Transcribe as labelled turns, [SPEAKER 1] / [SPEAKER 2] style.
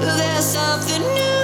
[SPEAKER 1] There's something new.